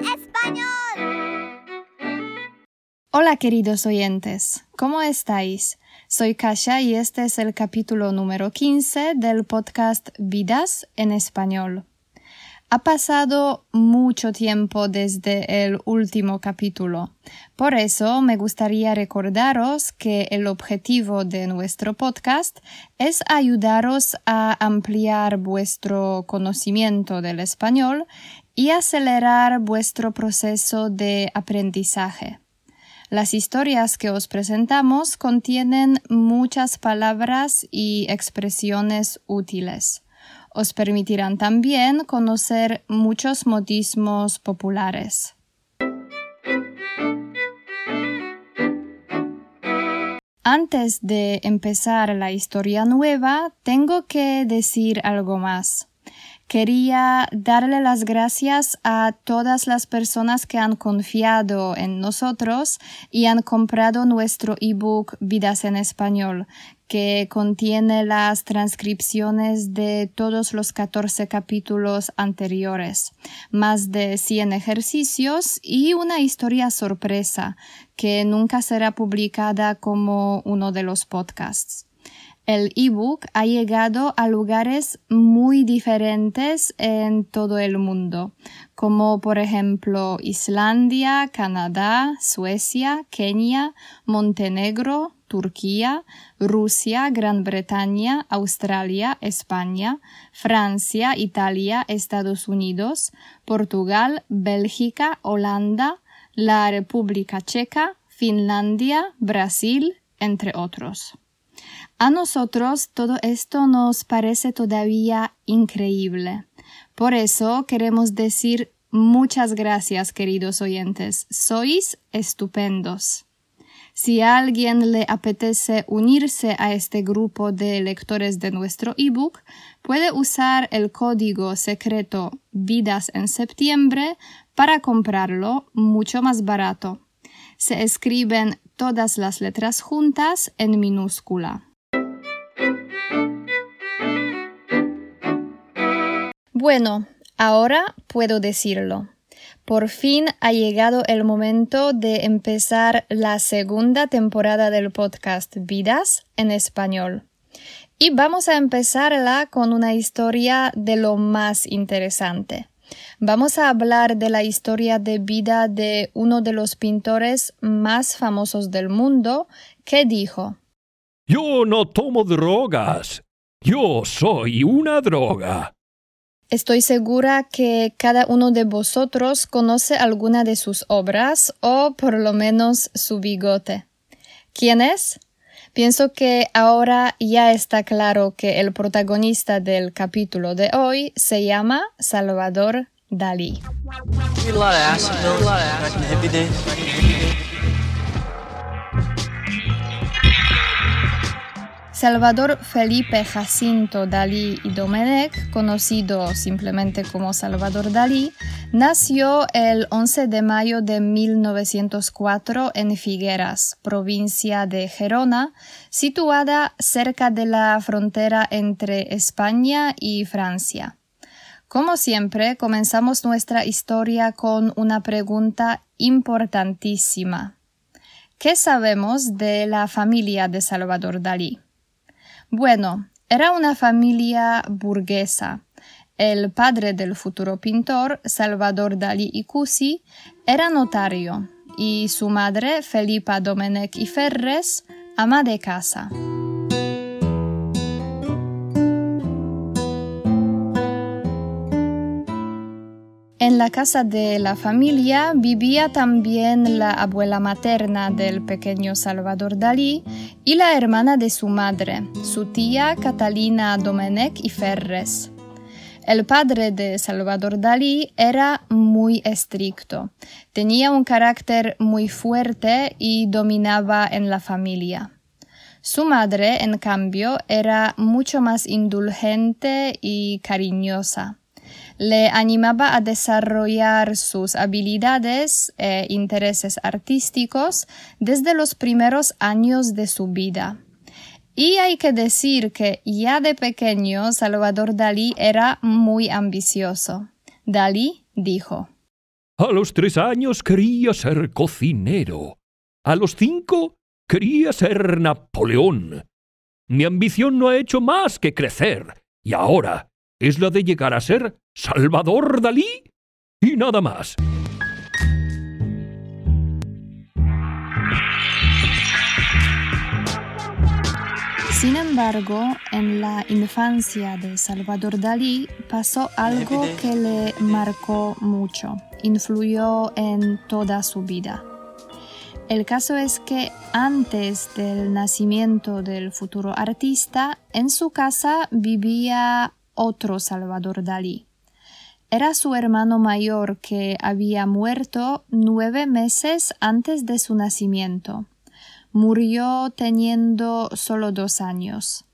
español. Hola queridos oyentes, ¿cómo estáis? Soy Kasia y este es el capítulo número 15 del podcast Vidas en español. Ha pasado mucho tiempo desde el último capítulo. Por eso me gustaría recordaros que el objetivo de nuestro podcast es ayudaros a ampliar vuestro conocimiento del español y acelerar vuestro proceso de aprendizaje. Las historias que os presentamos contienen muchas palabras y expresiones útiles os permitirán también conocer muchos modismos populares. Antes de empezar la historia nueva, tengo que decir algo más. Quería darle las gracias a todas las personas que han confiado en nosotros y han comprado nuestro ebook Vidas en Español, que contiene las transcripciones de todos los 14 capítulos anteriores, más de 100 ejercicios y una historia sorpresa que nunca será publicada como uno de los podcasts. El ebook ha llegado a lugares muy diferentes en todo el mundo, como por ejemplo Islandia, Canadá, Suecia, Kenia, Montenegro, Turquía, Rusia, Gran Bretaña, Australia, España, Francia, Italia, Estados Unidos, Portugal, Bélgica, Holanda, la República Checa, Finlandia, Brasil, entre otros. A nosotros todo esto nos parece todavía increíble. Por eso queremos decir muchas gracias, queridos oyentes. Sois estupendos. Si a alguien le apetece unirse a este grupo de lectores de nuestro ebook, puede usar el código secreto Vidas en septiembre para comprarlo mucho más barato. Se escriben todas las letras juntas en minúscula. Bueno, ahora puedo decirlo. Por fin ha llegado el momento de empezar la segunda temporada del podcast Vidas en español. Y vamos a empezarla con una historia de lo más interesante. Vamos a hablar de la historia de vida de uno de los pintores más famosos del mundo, que dijo Yo no tomo drogas. Yo soy una droga. Estoy segura que cada uno de vosotros conoce alguna de sus obras o por lo menos su bigote. ¿Quién es? Pienso que ahora ya está claro que el protagonista del capítulo de hoy se llama Salvador Dalí. Salvador Felipe Jacinto Dalí y Domenech, conocido simplemente como Salvador Dalí, nació el 11 de mayo de 1904 en Figueras, provincia de Gerona, situada cerca de la frontera entre España y Francia. Como siempre, comenzamos nuestra historia con una pregunta importantísima. ¿Qué sabemos de la familia de Salvador Dalí? Bueno, era una familia burguesa. El padre del futuro pintor, Salvador Dalí y Cusi, era notario y su madre, Felipa Domenech y Ferres, ama de casa. En la casa de la familia vivía también la abuela materna del pequeño Salvador Dalí y la hermana de su madre, su tía Catalina Domenech y Ferres. El padre de Salvador Dalí era muy estricto, tenía un carácter muy fuerte y dominaba en la familia. Su madre, en cambio, era mucho más indulgente y cariñosa le animaba a desarrollar sus habilidades e intereses artísticos desde los primeros años de su vida. Y hay que decir que ya de pequeño Salvador Dalí era muy ambicioso. Dalí dijo A los tres años quería ser cocinero. A los cinco quería ser Napoleón. Mi ambición no ha hecho más que crecer, y ahora es la de llegar a ser Salvador Dalí y nada más. Sin embargo, en la infancia de Salvador Dalí pasó algo que le marcó mucho, influyó en toda su vida. El caso es que antes del nacimiento del futuro artista, en su casa vivía otro Salvador Dalí. Era su hermano mayor que había muerto nueve meses antes de su nacimiento murió teniendo solo dos años.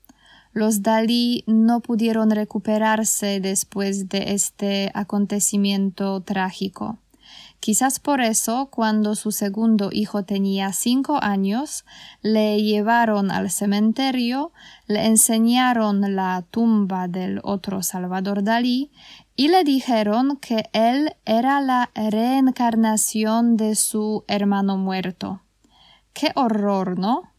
Los Dalí no pudieron recuperarse después de este acontecimiento trágico. Quizás por eso, cuando su segundo hijo tenía cinco años, le llevaron al cementerio, le enseñaron la tumba del otro Salvador Dalí y le dijeron que él era la reencarnación de su hermano muerto. Qué horror, ¿no?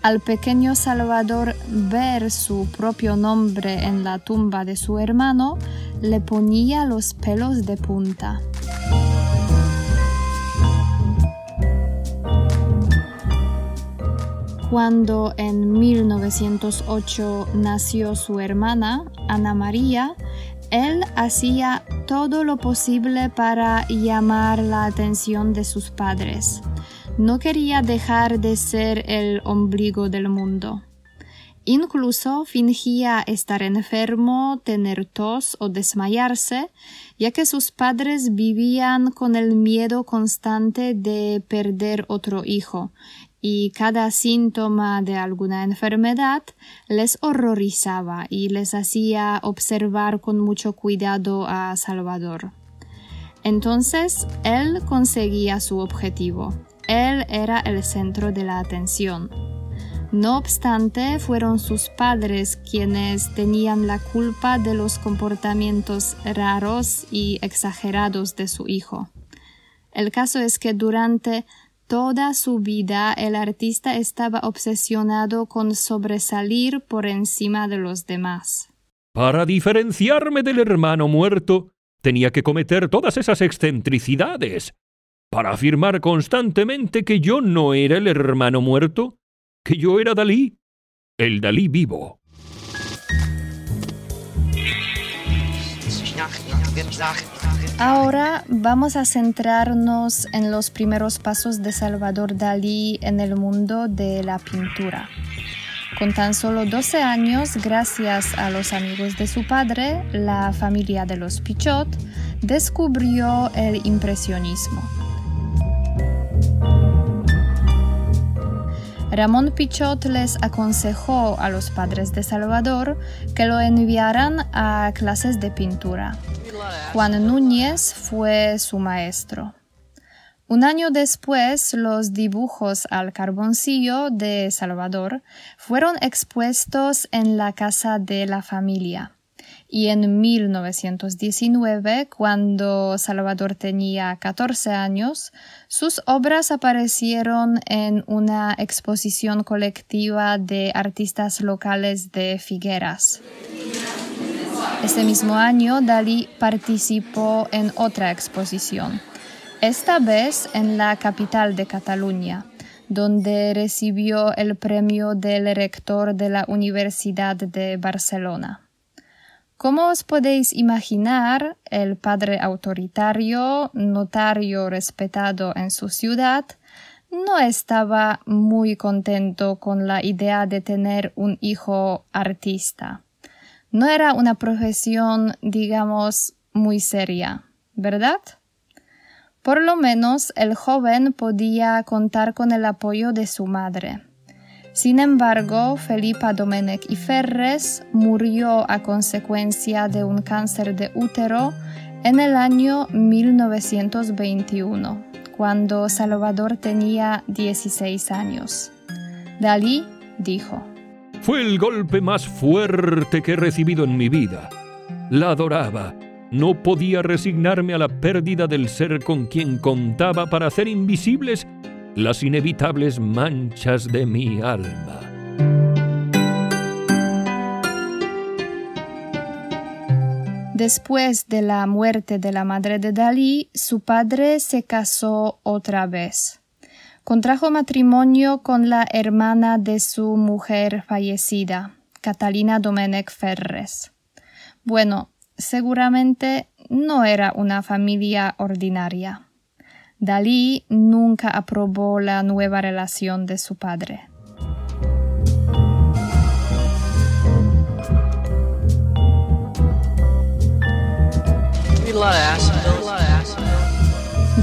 Al pequeño Salvador ver su propio nombre en la tumba de su hermano le ponía los pelos de punta. Cuando en 1908 nació su hermana, Ana María, él hacía todo lo posible para llamar la atención de sus padres no quería dejar de ser el ombligo del mundo. Incluso fingía estar enfermo, tener tos o desmayarse, ya que sus padres vivían con el miedo constante de perder otro hijo, y cada síntoma de alguna enfermedad les horrorizaba y les hacía observar con mucho cuidado a Salvador. Entonces él conseguía su objetivo él era el centro de la atención. No obstante, fueron sus padres quienes tenían la culpa de los comportamientos raros y exagerados de su hijo. El caso es que durante toda su vida el artista estaba obsesionado con sobresalir por encima de los demás. Para diferenciarme del hermano muerto, tenía que cometer todas esas excentricidades, para afirmar constantemente que yo no era el hermano muerto, que yo era Dalí, el Dalí vivo. Ahora vamos a centrarnos en los primeros pasos de Salvador Dalí en el mundo de la pintura. Con tan solo 12 años, gracias a los amigos de su padre, la familia de los Pichot descubrió el impresionismo. Ramón Pichot les aconsejó a los padres de Salvador que lo enviaran a clases de pintura. Juan Núñez fue su maestro. Un año después, los dibujos al carboncillo de Salvador fueron expuestos en la casa de la familia y en 1919, cuando Salvador tenía 14 años, sus obras aparecieron en una exposición colectiva de artistas locales de Figueras. Ese mismo año, Dalí participó en otra exposición, esta vez en la capital de Cataluña, donde recibió el premio del rector de la Universidad de Barcelona. Como os podéis imaginar, el padre autoritario, notario respetado en su ciudad, no estaba muy contento con la idea de tener un hijo artista. No era una profesión, digamos, muy seria, ¿verdad? Por lo menos el joven podía contar con el apoyo de su madre. Sin embargo, Felipa Domenech y Ferres murió a consecuencia de un cáncer de útero en el año 1921, cuando Salvador tenía 16 años. Dalí dijo, Fue el golpe más fuerte que he recibido en mi vida. La adoraba, no podía resignarme a la pérdida del ser con quien contaba para hacer invisibles las inevitables manchas de mi alma. Después de la muerte de la madre de Dalí, su padre se casó otra vez. Contrajo matrimonio con la hermana de su mujer fallecida, Catalina Domenech Ferres. Bueno, seguramente no era una familia ordinaria. Dalí nunca aprobó la nueva relación de su padre.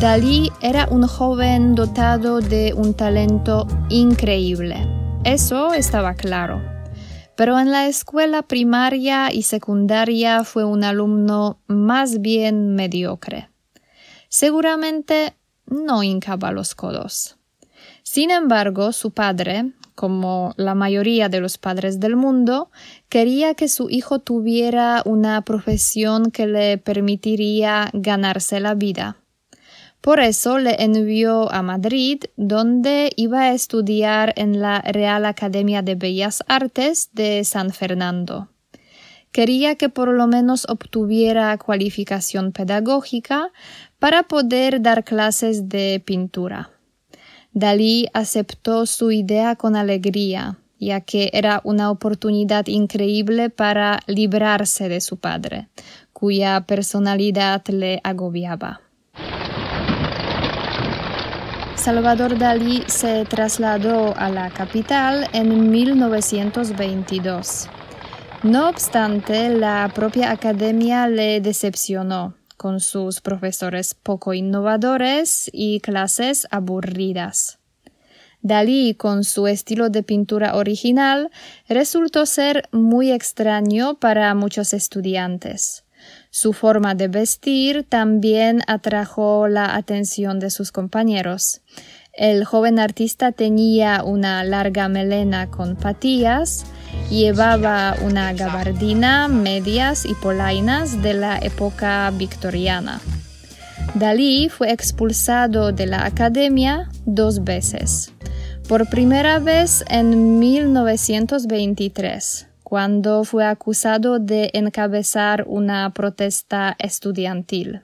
Dalí era un joven dotado de un talento increíble. Eso estaba claro. Pero en la escuela primaria y secundaria fue un alumno más bien mediocre. Seguramente no hincaba los codos. Sin embargo, su padre, como la mayoría de los padres del mundo, quería que su hijo tuviera una profesión que le permitiría ganarse la vida. Por eso le envió a Madrid, donde iba a estudiar en la Real Academia de Bellas Artes de San Fernando. Quería que por lo menos obtuviera cualificación pedagógica para poder dar clases de pintura. Dalí aceptó su idea con alegría, ya que era una oportunidad increíble para librarse de su padre, cuya personalidad le agobiaba. Salvador Dalí se trasladó a la capital en 1922. No obstante, la propia academia le decepcionó con sus profesores poco innovadores y clases aburridas. Dalí, con su estilo de pintura original, resultó ser muy extraño para muchos estudiantes. Su forma de vestir también atrajo la atención de sus compañeros. El joven artista tenía una larga melena con patillas, llevaba una gabardina, medias y polainas de la época victoriana. Dalí fue expulsado de la academia dos veces. Por primera vez en 1923, cuando fue acusado de encabezar una protesta estudiantil.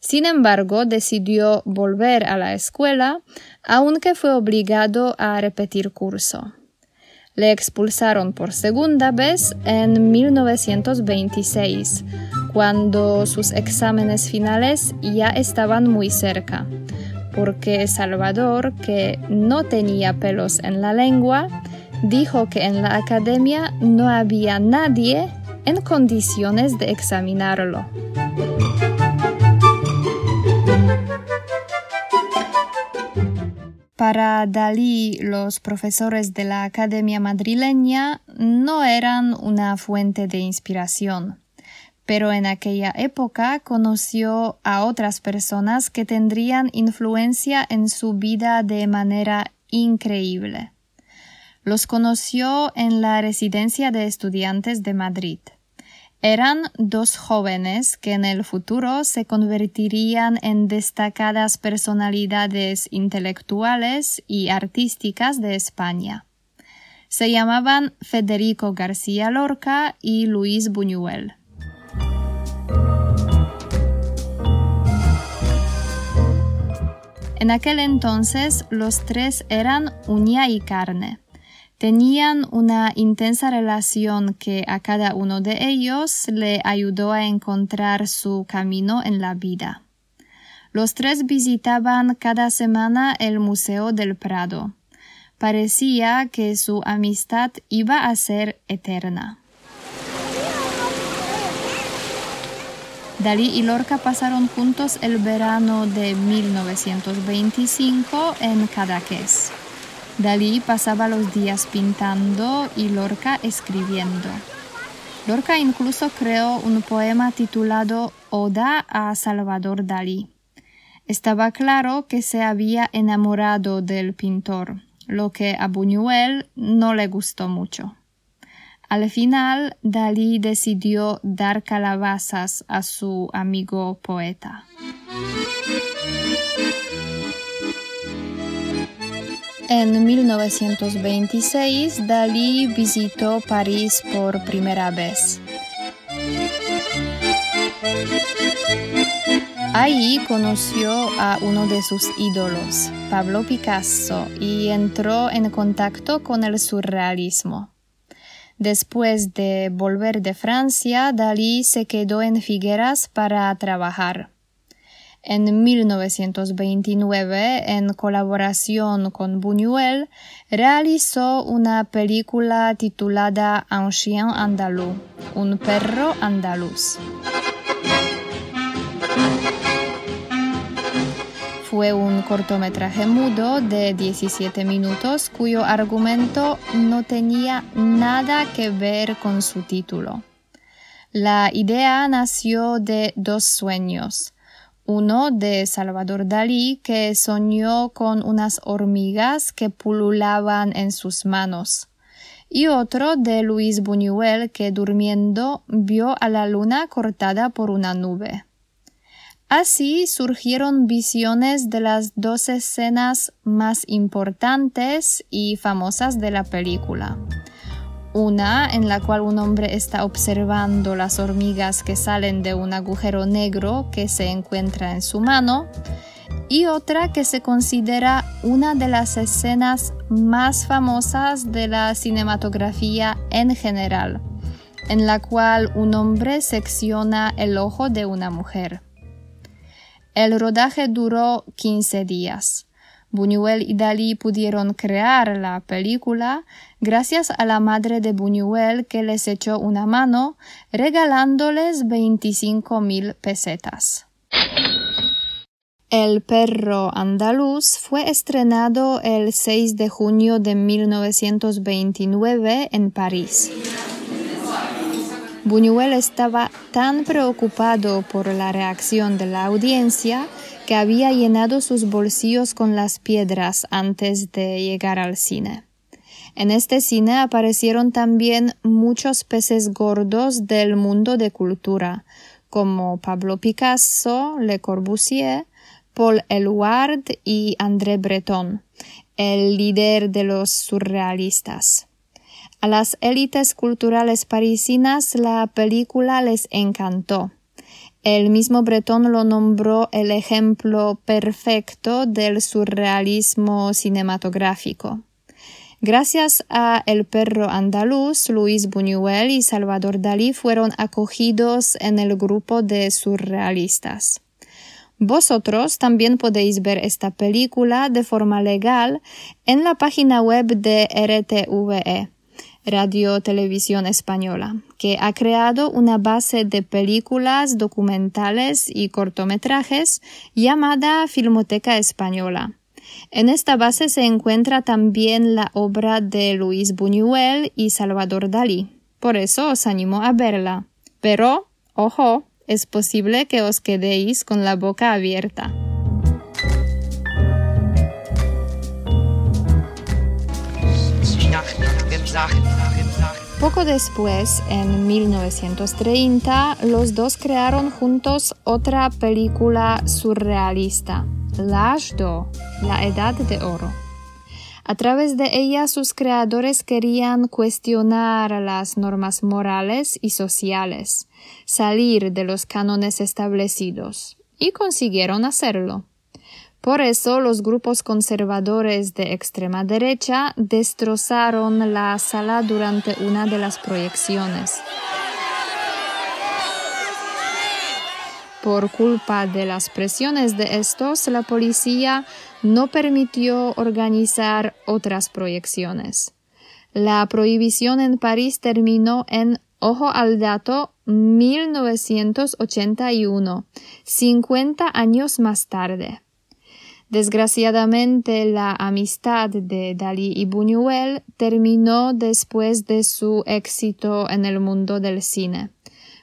Sin embargo, decidió volver a la escuela, aunque fue obligado a repetir curso. Le expulsaron por segunda vez en 1926, cuando sus exámenes finales ya estaban muy cerca, porque Salvador, que no tenía pelos en la lengua, dijo que en la academia no había nadie en condiciones de examinarlo. Para Dalí, los profesores de la Academia madrileña no eran una fuente de inspiración, pero en aquella época conoció a otras personas que tendrían influencia en su vida de manera increíble. Los conoció en la residencia de estudiantes de Madrid. Eran dos jóvenes que en el futuro se convertirían en destacadas personalidades intelectuales y artísticas de España. Se llamaban Federico García Lorca y Luis Buñuel. En aquel entonces los tres eran uña y carne. Tenían una intensa relación que a cada uno de ellos le ayudó a encontrar su camino en la vida. Los tres visitaban cada semana el Museo del Prado. Parecía que su amistad iba a ser eterna. Dalí y Lorca pasaron juntos el verano de 1925 en Cadaqués. Dalí pasaba los días pintando y Lorca escribiendo. Lorca incluso creó un poema titulado Oda a Salvador Dalí. Estaba claro que se había enamorado del pintor, lo que a Buñuel no le gustó mucho. Al final, Dalí decidió dar calabazas a su amigo poeta. En 1926, Dalí visitó París por primera vez. Ahí conoció a uno de sus ídolos, Pablo Picasso, y entró en contacto con el surrealismo. Después de volver de Francia, Dalí se quedó en Figueras para trabajar. En 1929, en colaboración con Buñuel, realizó una película titulada Un chien andaluz, un perro andaluz. Fue un cortometraje mudo de 17 minutos cuyo argumento no tenía nada que ver con su título. La idea nació de dos sueños. Uno de Salvador Dalí que soñó con unas hormigas que pululaban en sus manos y otro de Luis Buñuel que durmiendo vio a la luna cortada por una nube. Así surgieron visiones de las dos escenas más importantes y famosas de la película. Una en la cual un hombre está observando las hormigas que salen de un agujero negro que se encuentra en su mano y otra que se considera una de las escenas más famosas de la cinematografía en general, en la cual un hombre secciona el ojo de una mujer. El rodaje duró 15 días. Buñuel y Dalí pudieron crear la película gracias a la madre de Buñuel que les echó una mano regalándoles 25 mil pesetas. El perro andaluz fue estrenado el 6 de junio de 1929 en París. Buñuel estaba tan preocupado por la reacción de la audiencia que había llenado sus bolsillos con las piedras antes de llegar al cine. En este cine aparecieron también muchos peces gordos del mundo de cultura, como Pablo Picasso, Le Corbusier, Paul Eluard y André Breton, el líder de los surrealistas. A las élites culturales parisinas la película les encantó. El mismo Breton lo nombró el ejemplo perfecto del surrealismo cinematográfico. Gracias a El perro andaluz, Luis Buñuel y Salvador Dalí fueron acogidos en el grupo de surrealistas. Vosotros también podéis ver esta película de forma legal en la página web de RTVE Radio Televisión Española, que ha creado una base de películas, documentales y cortometrajes llamada Filmoteca Española. En esta base se encuentra también la obra de Luis Buñuel y Salvador Dalí. Por eso os animo a verla. Pero, ojo, es posible que os quedéis con la boca abierta. Poco después, en 1930, los dos crearon juntos otra película surrealista, d'Or, La Edad de Oro. A través de ella sus creadores querían cuestionar las normas morales y sociales, salir de los cánones establecidos, y consiguieron hacerlo. Por eso los grupos conservadores de extrema derecha destrozaron la sala durante una de las proyecciones. Por culpa de las presiones de estos, la policía no permitió organizar otras proyecciones. La prohibición en París terminó en Ojo al dato 1981, 50 años más tarde. Desgraciadamente, la amistad de Dalí y Buñuel terminó después de su éxito en el mundo del cine,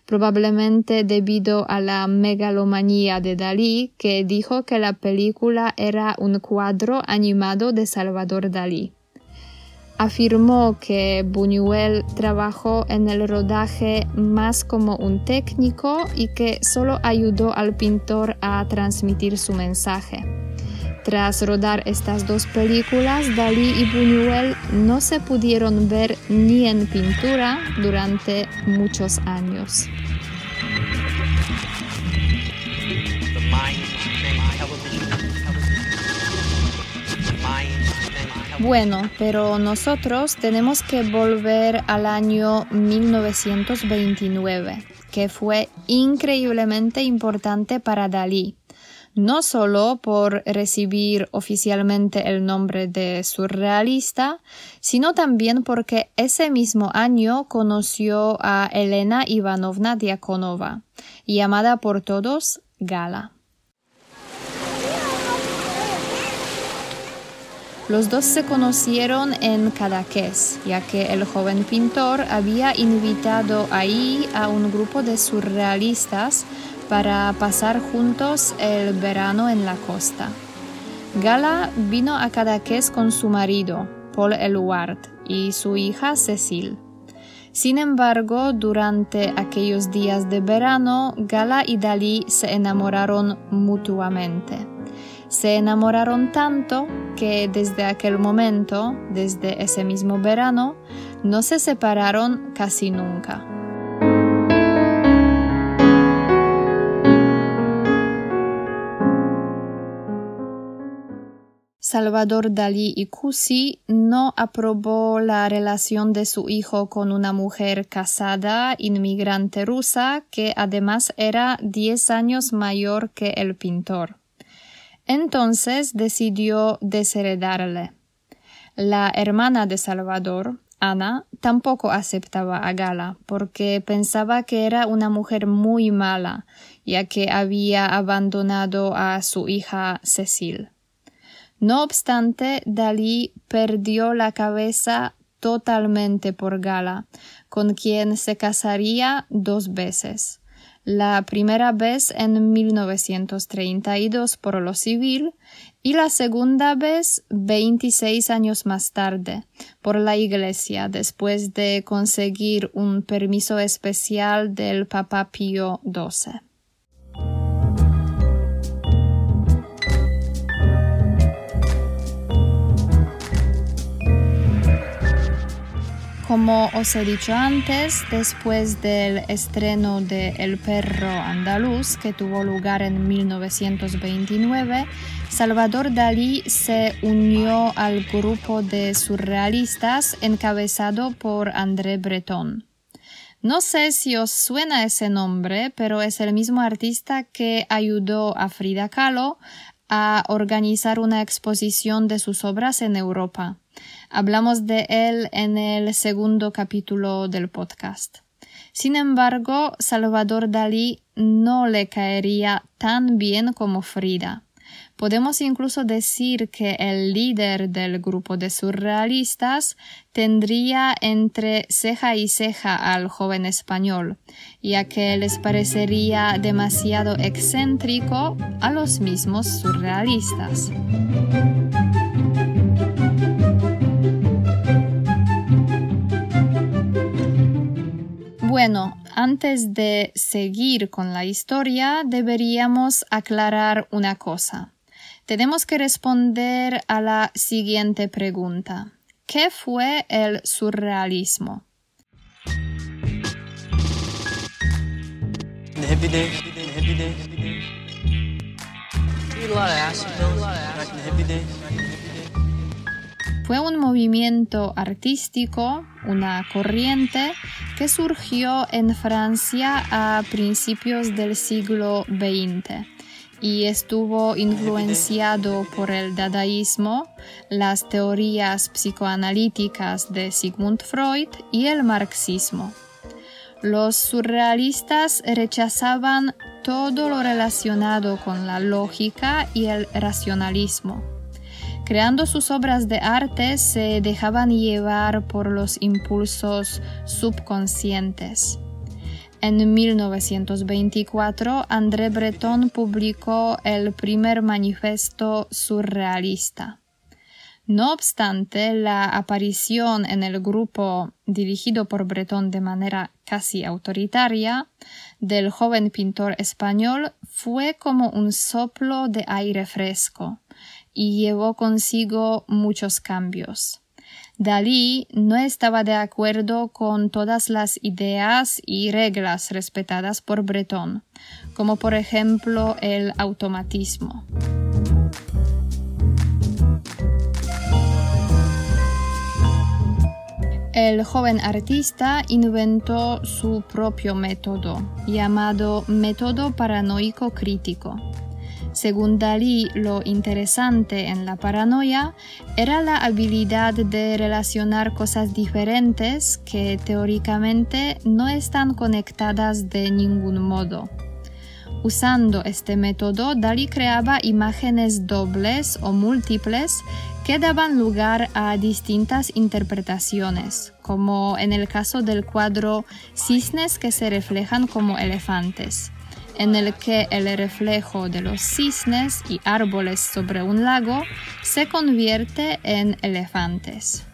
probablemente debido a la megalomanía de Dalí, que dijo que la película era un cuadro animado de Salvador Dalí. Afirmó que Buñuel trabajó en el rodaje más como un técnico y que solo ayudó al pintor a transmitir su mensaje. Tras rodar estas dos películas, Dalí y Buñuel no se pudieron ver ni en pintura durante muchos años. Bueno, pero nosotros tenemos que volver al año 1929, que fue increíblemente importante para Dalí, no solo por recibir oficialmente el nombre de surrealista, sino también porque ese mismo año conoció a Elena Ivanovna Diakonova, llamada por todos Gala. Los dos se conocieron en Cadaqués, ya que el joven pintor había invitado ahí a un grupo de surrealistas para pasar juntos el verano en la costa. Gala vino a Cadaqués con su marido, Paul Eluard, y su hija Cecil. Sin embargo, durante aquellos días de verano, Gala y Dalí se enamoraron mutuamente. Se enamoraron tanto que desde aquel momento, desde ese mismo verano, no se separaron casi nunca. Salvador Dalí y Cusi no aprobó la relación de su hijo con una mujer casada, inmigrante rusa, que además era 10 años mayor que el pintor. Entonces decidió desheredarle. La hermana de Salvador, Ana, tampoco aceptaba a Gala porque pensaba que era una mujer muy mala, ya que había abandonado a su hija Cecil. No obstante, Dalí perdió la cabeza totalmente por Gala, con quien se casaría dos veces la primera vez en 1932 por lo civil y la segunda vez 26 años más tarde por la Iglesia después de conseguir un permiso especial del Papa Pío XII. Como os he dicho antes, después del estreno de El perro andaluz, que tuvo lugar en 1929, Salvador Dalí se unió al grupo de surrealistas encabezado por André Breton. No sé si os suena ese nombre, pero es el mismo artista que ayudó a Frida Kahlo a organizar una exposición de sus obras en Europa. Hablamos de él en el segundo capítulo del podcast. Sin embargo, Salvador Dalí no le caería tan bien como Frida. Podemos incluso decir que el líder del grupo de surrealistas tendría entre ceja y ceja al joven español, ya que les parecería demasiado excéntrico a los mismos surrealistas. Bueno, antes de seguir con la historia, deberíamos aclarar una cosa. Tenemos que responder a la siguiente pregunta. ¿Qué fue el surrealismo? Fue un movimiento artístico, una corriente que surgió en Francia a principios del siglo XX y estuvo influenciado por el dadaísmo, las teorías psicoanalíticas de Sigmund Freud y el marxismo. Los surrealistas rechazaban todo lo relacionado con la lógica y el racionalismo Creando sus obras de arte se dejaban llevar por los impulsos subconscientes. En 1924, André Breton publicó el primer manifiesto surrealista. No obstante, la aparición en el grupo dirigido por Breton de manera casi autoritaria del joven pintor español fue como un soplo de aire fresco y llevó consigo muchos cambios. Dalí no estaba de acuerdo con todas las ideas y reglas respetadas por Breton, como por ejemplo el automatismo. El joven artista inventó su propio método, llamado método paranoico crítico. Según Dalí, lo interesante en la paranoia era la habilidad de relacionar cosas diferentes que teóricamente no están conectadas de ningún modo. Usando este método, Dalí creaba imágenes dobles o múltiples que daban lugar a distintas interpretaciones, como en el caso del cuadro Cisnes que se reflejan como elefantes, en el que el reflejo de los cisnes y árboles sobre un lago se convierte en elefantes.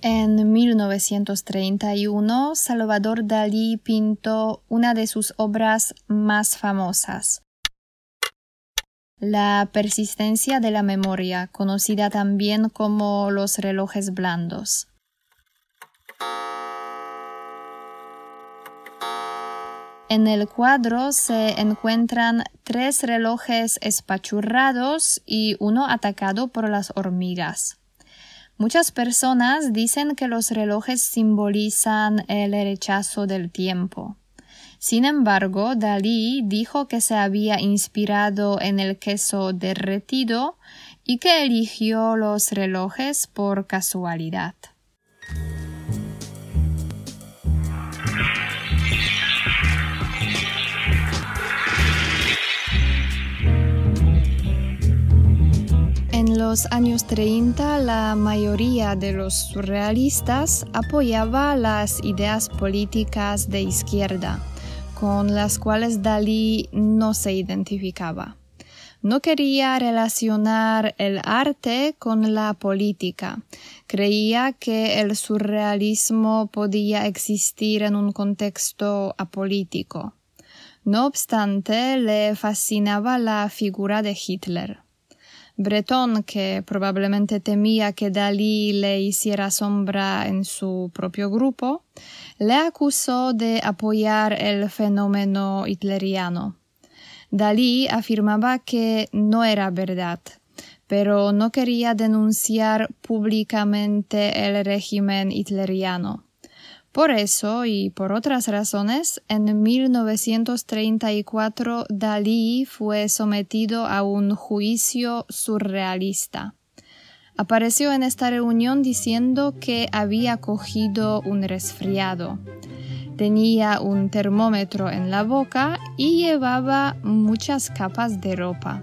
En 1931, Salvador Dalí pintó una de sus obras más famosas, La persistencia de la memoria, conocida también como los relojes blandos. En el cuadro se encuentran tres relojes espachurrados y uno atacado por las hormigas. Muchas personas dicen que los relojes simbolizan el rechazo del tiempo. Sin embargo, Dalí dijo que se había inspirado en el queso derretido y que eligió los relojes por casualidad. En los años 30 la mayoría de los surrealistas apoyaba las ideas políticas de izquierda, con las cuales Dalí no se identificaba. No quería relacionar el arte con la política. Creía que el surrealismo podía existir en un contexto apolítico. No obstante, le fascinaba la figura de Hitler. Breton, que probablemente temía que Dalí le hiciera sombra en su propio grupo, le acusó de apoyar el fenómeno hitleriano. Dalí afirmaba que no era verdad, pero no quería denunciar públicamente el régimen hitleriano. Por eso y por otras razones, en 1934 Dalí fue sometido a un juicio surrealista. Apareció en esta reunión diciendo que había cogido un resfriado. Tenía un termómetro en la boca y llevaba muchas capas de ropa.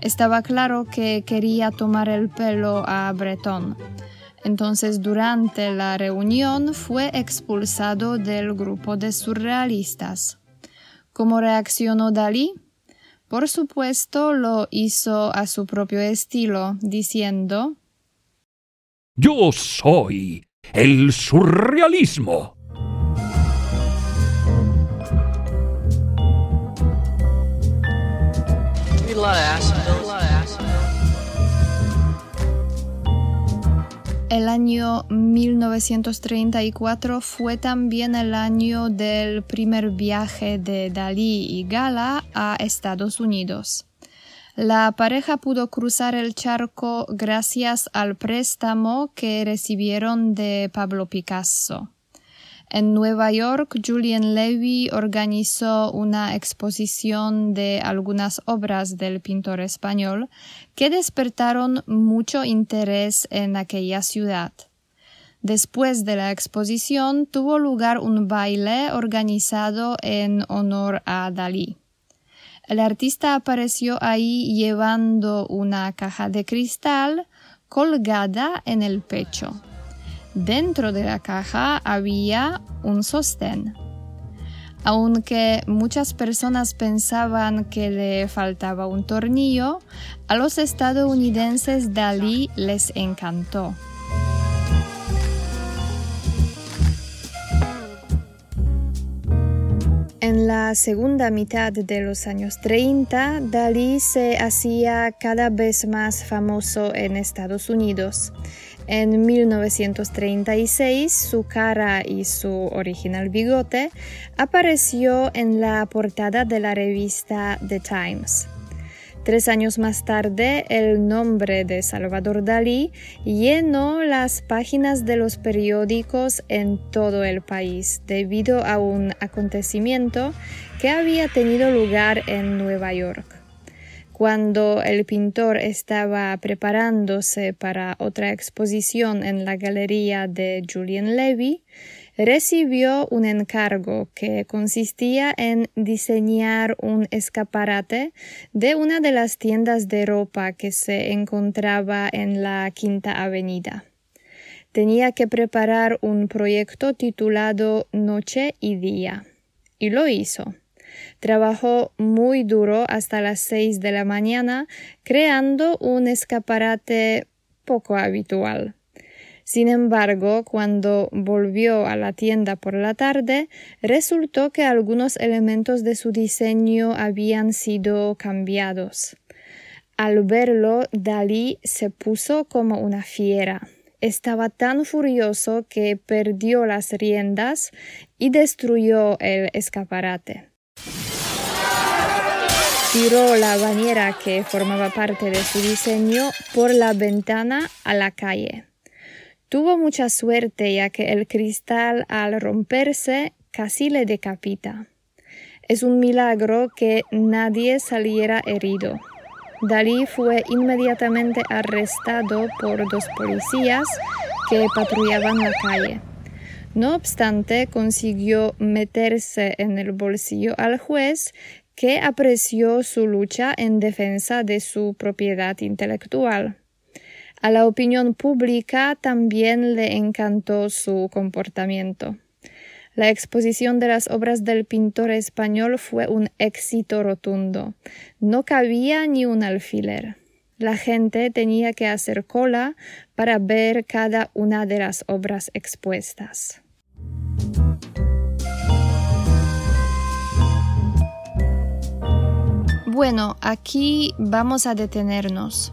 Estaba claro que quería tomar el pelo a Breton entonces durante la reunión fue expulsado del grupo de surrealistas. ¿Cómo reaccionó Dalí? Por supuesto lo hizo a su propio estilo, diciendo Yo soy el surrealismo. El año 1934 fue también el año del primer viaje de Dalí y Gala a Estados Unidos. La pareja pudo cruzar el charco gracias al préstamo que recibieron de Pablo Picasso. En Nueva York, Julian Levy organizó una exposición de algunas obras del pintor español que despertaron mucho interés en aquella ciudad. Después de la exposición tuvo lugar un baile organizado en honor a Dalí. El artista apareció ahí llevando una caja de cristal colgada en el pecho. Dentro de la caja había un sostén. Aunque muchas personas pensaban que le faltaba un tornillo, a los estadounidenses Dalí les encantó. En la segunda mitad de los años 30, Dalí se hacía cada vez más famoso en Estados Unidos. En 1936, su cara y su original bigote apareció en la portada de la revista The Times. Tres años más tarde, el nombre de Salvador Dalí llenó las páginas de los periódicos en todo el país debido a un acontecimiento que había tenido lugar en Nueva York. Cuando el pintor estaba preparándose para otra exposición en la galería de Julian Levy, recibió un encargo que consistía en diseñar un escaparate de una de las tiendas de ropa que se encontraba en la Quinta Avenida. Tenía que preparar un proyecto titulado Noche y Día. Y lo hizo. Trabajó muy duro hasta las seis de la mañana creando un escaparate poco habitual. Sin embargo, cuando volvió a la tienda por la tarde, resultó que algunos elementos de su diseño habían sido cambiados. Al verlo, Dalí se puso como una fiera. Estaba tan furioso que perdió las riendas y destruyó el escaparate. Tiró la bañera que formaba parte de su diseño por la ventana a la calle. Tuvo mucha suerte ya que el cristal al romperse casi le decapita. Es un milagro que nadie saliera herido. Dalí fue inmediatamente arrestado por dos policías que patrullaban la calle. No obstante, consiguió meterse en el bolsillo al juez que apreció su lucha en defensa de su propiedad intelectual. A la opinión pública también le encantó su comportamiento. La exposición de las obras del pintor español fue un éxito rotundo. No cabía ni un alfiler. La gente tenía que hacer cola para ver cada una de las obras expuestas. Bueno, aquí vamos a detenernos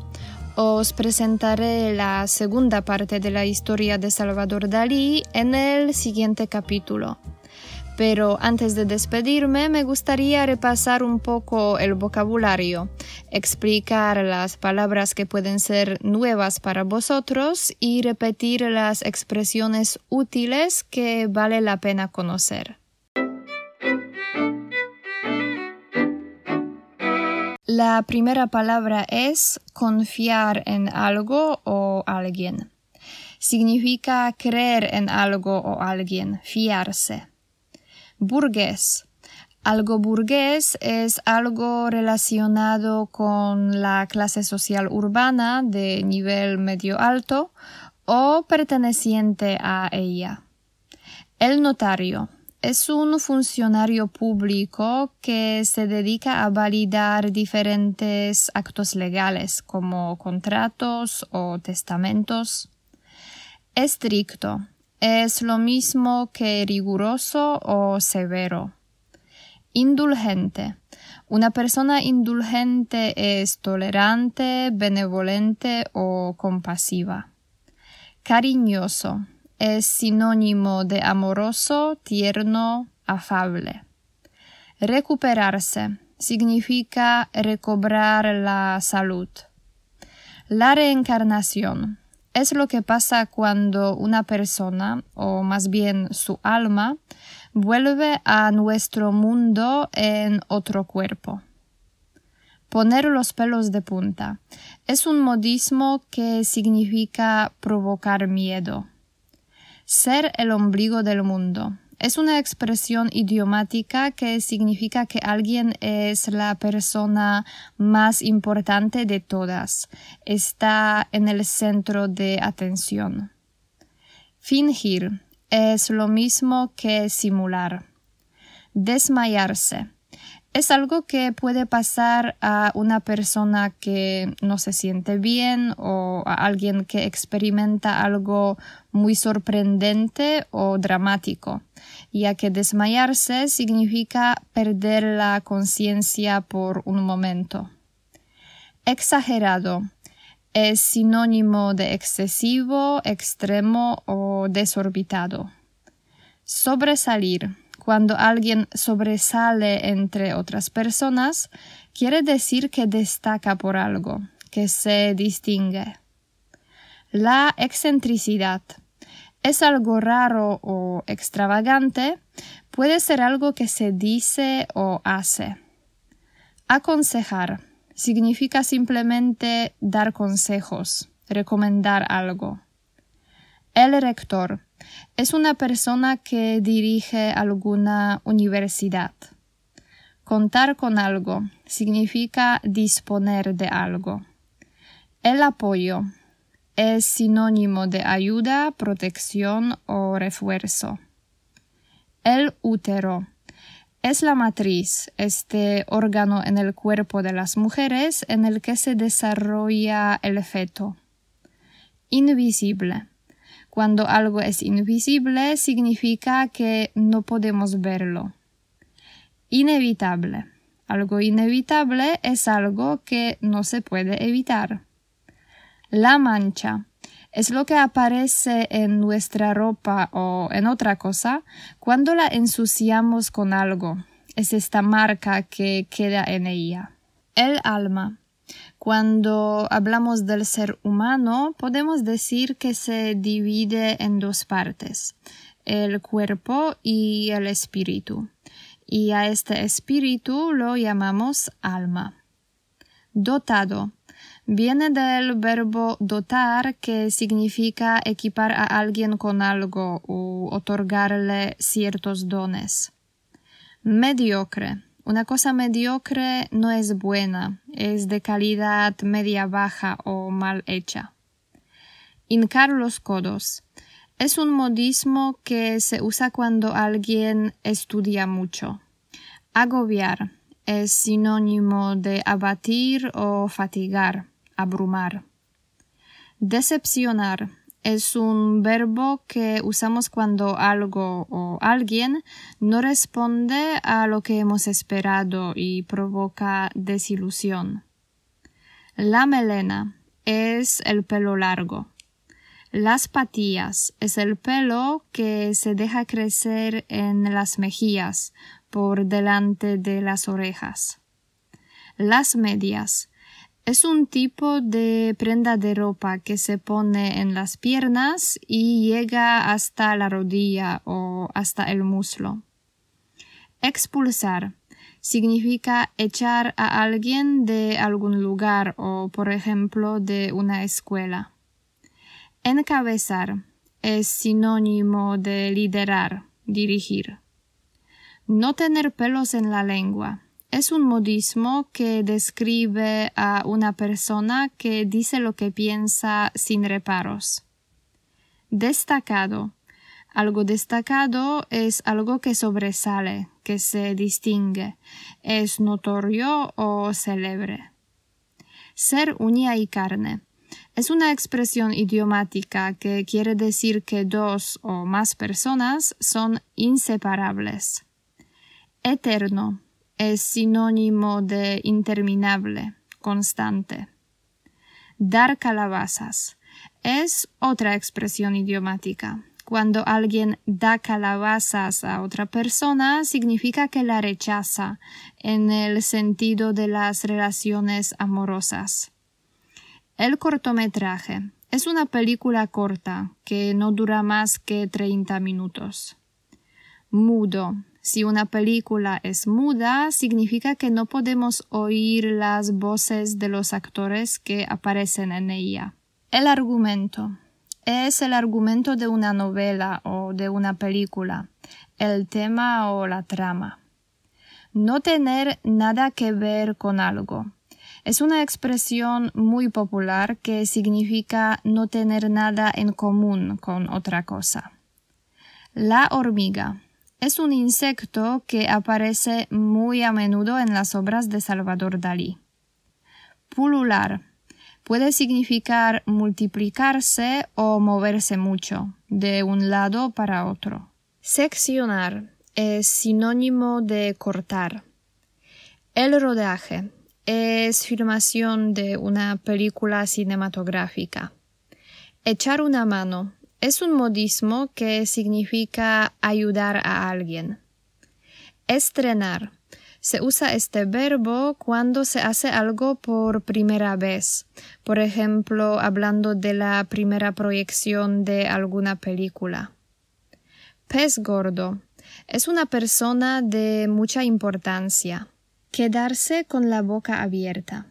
os presentaré la segunda parte de la historia de Salvador Dalí en el siguiente capítulo. Pero antes de despedirme me gustaría repasar un poco el vocabulario, explicar las palabras que pueden ser nuevas para vosotros y repetir las expresiones útiles que vale la pena conocer. La primera palabra es confiar en algo o alguien. Significa creer en algo o alguien, fiarse. Burgués. Algo burgués es algo relacionado con la clase social urbana de nivel medio alto o perteneciente a ella. El notario es un funcionario público que se dedica a validar diferentes actos legales como contratos o testamentos. Estricto es lo mismo que riguroso o severo. Indulgente. Una persona indulgente es tolerante, benevolente o compasiva. Cariñoso es sinónimo de amoroso, tierno, afable. Recuperarse significa recobrar la salud. La reencarnación es lo que pasa cuando una persona, o más bien su alma, vuelve a nuestro mundo en otro cuerpo. Poner los pelos de punta es un modismo que significa provocar miedo. Ser el ombligo del mundo. Es una expresión idiomática que significa que alguien es la persona más importante de todas, está en el centro de atención. Fingir es lo mismo que simular. Desmayarse es algo que puede pasar a una persona que no se siente bien o a alguien que experimenta algo muy sorprendente o dramático, ya que desmayarse significa perder la conciencia por un momento. Exagerado es sinónimo de excesivo, extremo o desorbitado. Sobresalir. Cuando alguien sobresale entre otras personas, quiere decir que destaca por algo, que se distingue. La excentricidad es algo raro o extravagante, puede ser algo que se dice o hace. Aconsejar significa simplemente dar consejos, recomendar algo. El rector es una persona que dirige alguna universidad. Contar con algo significa disponer de algo. El apoyo es sinónimo de ayuda, protección o refuerzo. El útero es la matriz, este órgano en el cuerpo de las mujeres en el que se desarrolla el feto. Invisible. Cuando algo es invisible significa que no podemos verlo. Inevitable. Algo inevitable es algo que no se puede evitar. La mancha es lo que aparece en nuestra ropa o en otra cosa cuando la ensuciamos con algo. Es esta marca que queda en ella. El alma. Cuando hablamos del ser humano, podemos decir que se divide en dos partes, el cuerpo y el espíritu. Y a este espíritu lo llamamos alma. Dotado viene del verbo dotar que significa equipar a alguien con algo u otorgarle ciertos dones. Mediocre. Una cosa mediocre no es buena, es de calidad media baja o mal hecha. Hincar los codos. Es un modismo que se usa cuando alguien estudia mucho. Agobiar es sinónimo de abatir o fatigar abrumar. Decepcionar es un verbo que usamos cuando algo o alguien no responde a lo que hemos esperado y provoca desilusión. La melena es el pelo largo. Las patillas es el pelo que se deja crecer en las mejillas por delante de las orejas. Las medias es un tipo de prenda de ropa que se pone en las piernas y llega hasta la rodilla o hasta el muslo. Expulsar significa echar a alguien de algún lugar o, por ejemplo, de una escuela. Encabezar es sinónimo de liderar, dirigir. No tener pelos en la lengua es un modismo que describe a una persona que dice lo que piensa sin reparos. Destacado. Algo destacado es algo que sobresale, que se distingue, es notorio o célebre. Ser uña y carne. Es una expresión idiomática que quiere decir que dos o más personas son inseparables. Eterno es sinónimo de interminable, constante. Dar calabazas es otra expresión idiomática. Cuando alguien da calabazas a otra persona, significa que la rechaza en el sentido de las relaciones amorosas. El cortometraje es una película corta que no dura más que 30 minutos. Mudo si una película es muda, significa que no podemos oír las voces de los actores que aparecen en ella. El argumento es el argumento de una novela o de una película, el tema o la trama. No tener nada que ver con algo. Es una expresión muy popular que significa no tener nada en común con otra cosa. La hormiga es un insecto que aparece muy a menudo en las obras de Salvador Dalí. Pulular puede significar multiplicarse o moverse mucho de un lado para otro. Seccionar es sinónimo de cortar. El rodaje es filmación de una película cinematográfica. Echar una mano es un modismo que significa ayudar a alguien. Estrenar. Se usa este verbo cuando se hace algo por primera vez, por ejemplo, hablando de la primera proyección de alguna película. Pez gordo. Es una persona de mucha importancia. Quedarse con la boca abierta.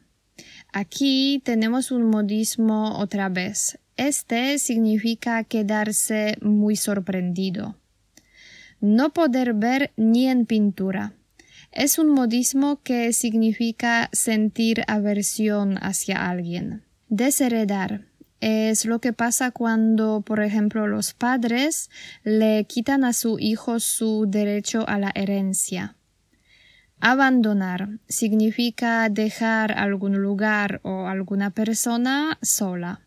Aquí tenemos un modismo otra vez. Este significa quedarse muy sorprendido. No poder ver ni en pintura. Es un modismo que significa sentir aversión hacia alguien. Desheredar es lo que pasa cuando, por ejemplo, los padres le quitan a su hijo su derecho a la herencia. Abandonar significa dejar algún lugar o alguna persona sola.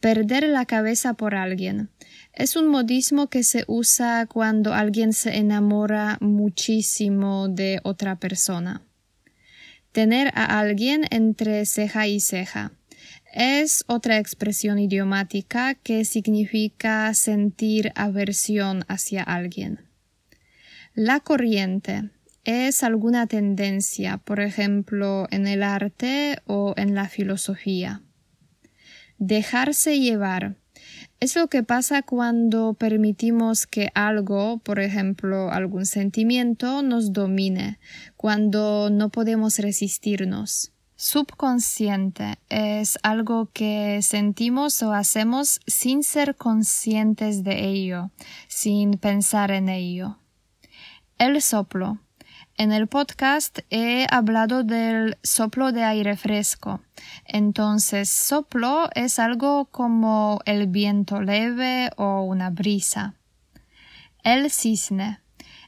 Perder la cabeza por alguien. Es un modismo que se usa cuando alguien se enamora muchísimo de otra persona. Tener a alguien entre ceja y ceja. Es otra expresión idiomática que significa sentir aversión hacia alguien. La corriente es alguna tendencia, por ejemplo, en el arte o en la filosofía. Dejarse llevar es lo que pasa cuando permitimos que algo, por ejemplo, algún sentimiento, nos domine, cuando no podemos resistirnos. Subconsciente es algo que sentimos o hacemos sin ser conscientes de ello, sin pensar en ello. El soplo en el podcast he hablado del soplo de aire fresco. Entonces, soplo es algo como el viento leve o una brisa. El cisne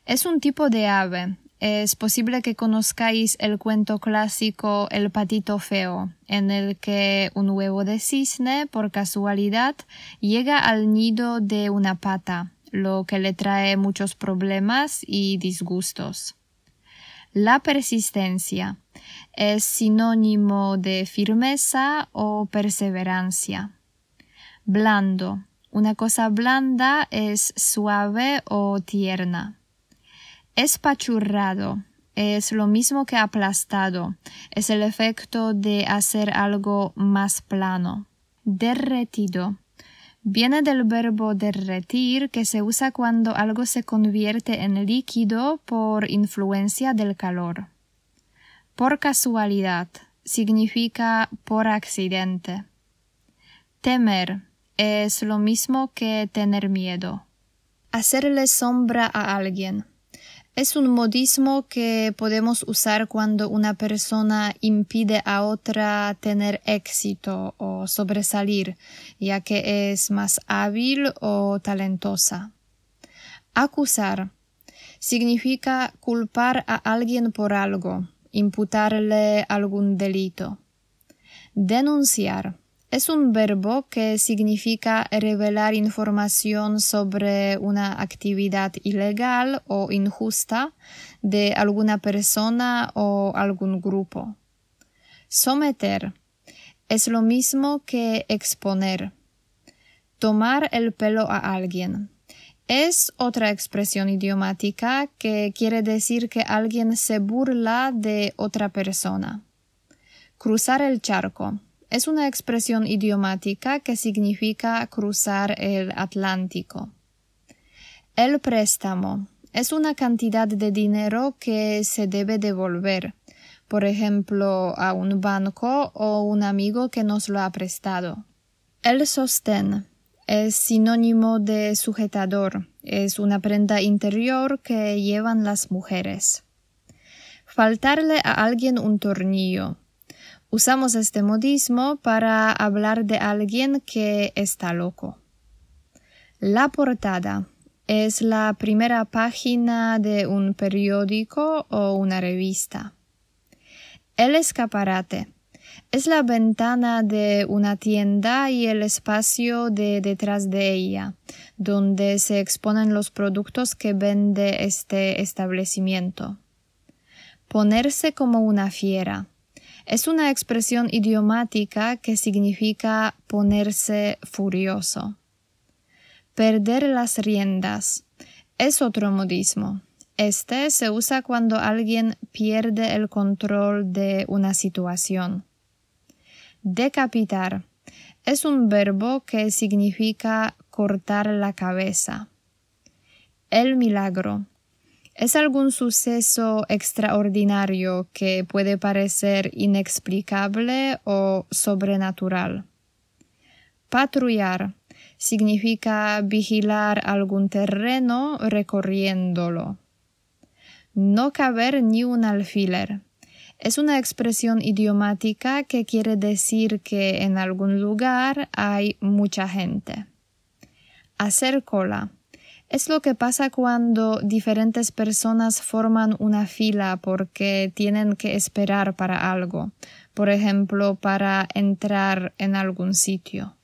es un tipo de ave. Es posible que conozcáis el cuento clásico El patito feo, en el que un huevo de cisne, por casualidad, llega al nido de una pata, lo que le trae muchos problemas y disgustos. La persistencia es sinónimo de firmeza o perseverancia. Blando. Una cosa blanda es suave o tierna. Espachurrado es lo mismo que aplastado. Es el efecto de hacer algo más plano. Derretido viene del verbo derretir que se usa cuando algo se convierte en líquido por influencia del calor. Por casualidad significa por accidente. Temer es lo mismo que tener miedo. Hacerle sombra a alguien. Es un modismo que podemos usar cuando una persona impide a otra tener éxito o sobresalir, ya que es más hábil o talentosa. Acusar significa culpar a alguien por algo, imputarle algún delito. Denunciar es un verbo que significa revelar información sobre una actividad ilegal o injusta de alguna persona o algún grupo. Someter es lo mismo que exponer. Tomar el pelo a alguien. Es otra expresión idiomática que quiere decir que alguien se burla de otra persona. Cruzar el charco es una expresión idiomática que significa cruzar el Atlántico. El préstamo es una cantidad de dinero que se debe devolver, por ejemplo, a un banco o un amigo que nos lo ha prestado. El sostén es sinónimo de sujetador, es una prenda interior que llevan las mujeres. Faltarle a alguien un tornillo Usamos este modismo para hablar de alguien que está loco. La portada es la primera página de un periódico o una revista. El escaparate es la ventana de una tienda y el espacio de detrás de ella, donde se exponen los productos que vende este establecimiento. Ponerse como una fiera. Es una expresión idiomática que significa ponerse furioso. Perder las riendas. Es otro modismo. Este se usa cuando alguien pierde el control de una situación. Decapitar es un verbo que significa cortar la cabeza. El milagro es algún suceso extraordinario que puede parecer inexplicable o sobrenatural. Patrullar significa vigilar algún terreno recorriéndolo. No caber ni un alfiler es una expresión idiomática que quiere decir que en algún lugar hay mucha gente. Hacer cola. Es lo que pasa cuando diferentes personas forman una fila porque tienen que esperar para algo, por ejemplo, para entrar en algún sitio.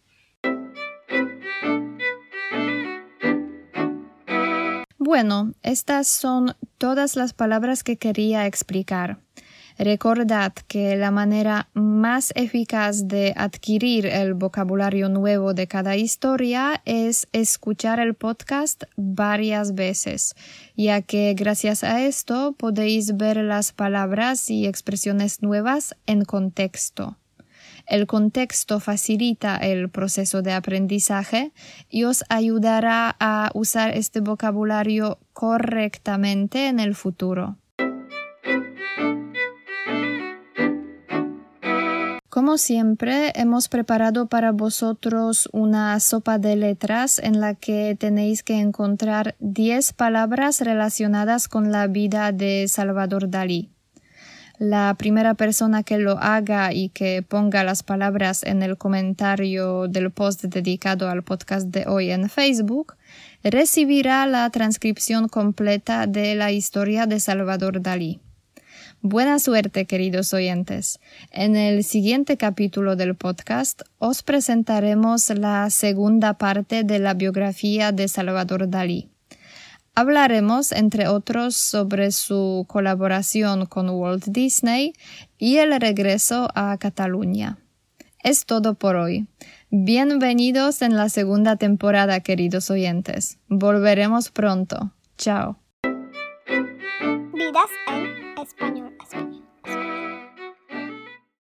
Bueno, estas son todas las palabras que quería explicar. Recordad que la manera más eficaz de adquirir el vocabulario nuevo de cada historia es escuchar el podcast varias veces, ya que gracias a esto podéis ver las palabras y expresiones nuevas en contexto. El contexto facilita el proceso de aprendizaje y os ayudará a usar este vocabulario correctamente en el futuro. Como siempre, hemos preparado para vosotros una sopa de letras en la que tenéis que encontrar 10 palabras relacionadas con la vida de Salvador Dalí. La primera persona que lo haga y que ponga las palabras en el comentario del post dedicado al podcast de hoy en Facebook recibirá la transcripción completa de la historia de Salvador Dalí. Buena suerte, queridos oyentes. En el siguiente capítulo del podcast os presentaremos la segunda parte de la biografía de Salvador Dalí. Hablaremos, entre otros, sobre su colaboración con Walt Disney y el regreso a Cataluña. Es todo por hoy. Bienvenidos en la segunda temporada, queridos oyentes. Volveremos pronto. Chao. Vidas en español.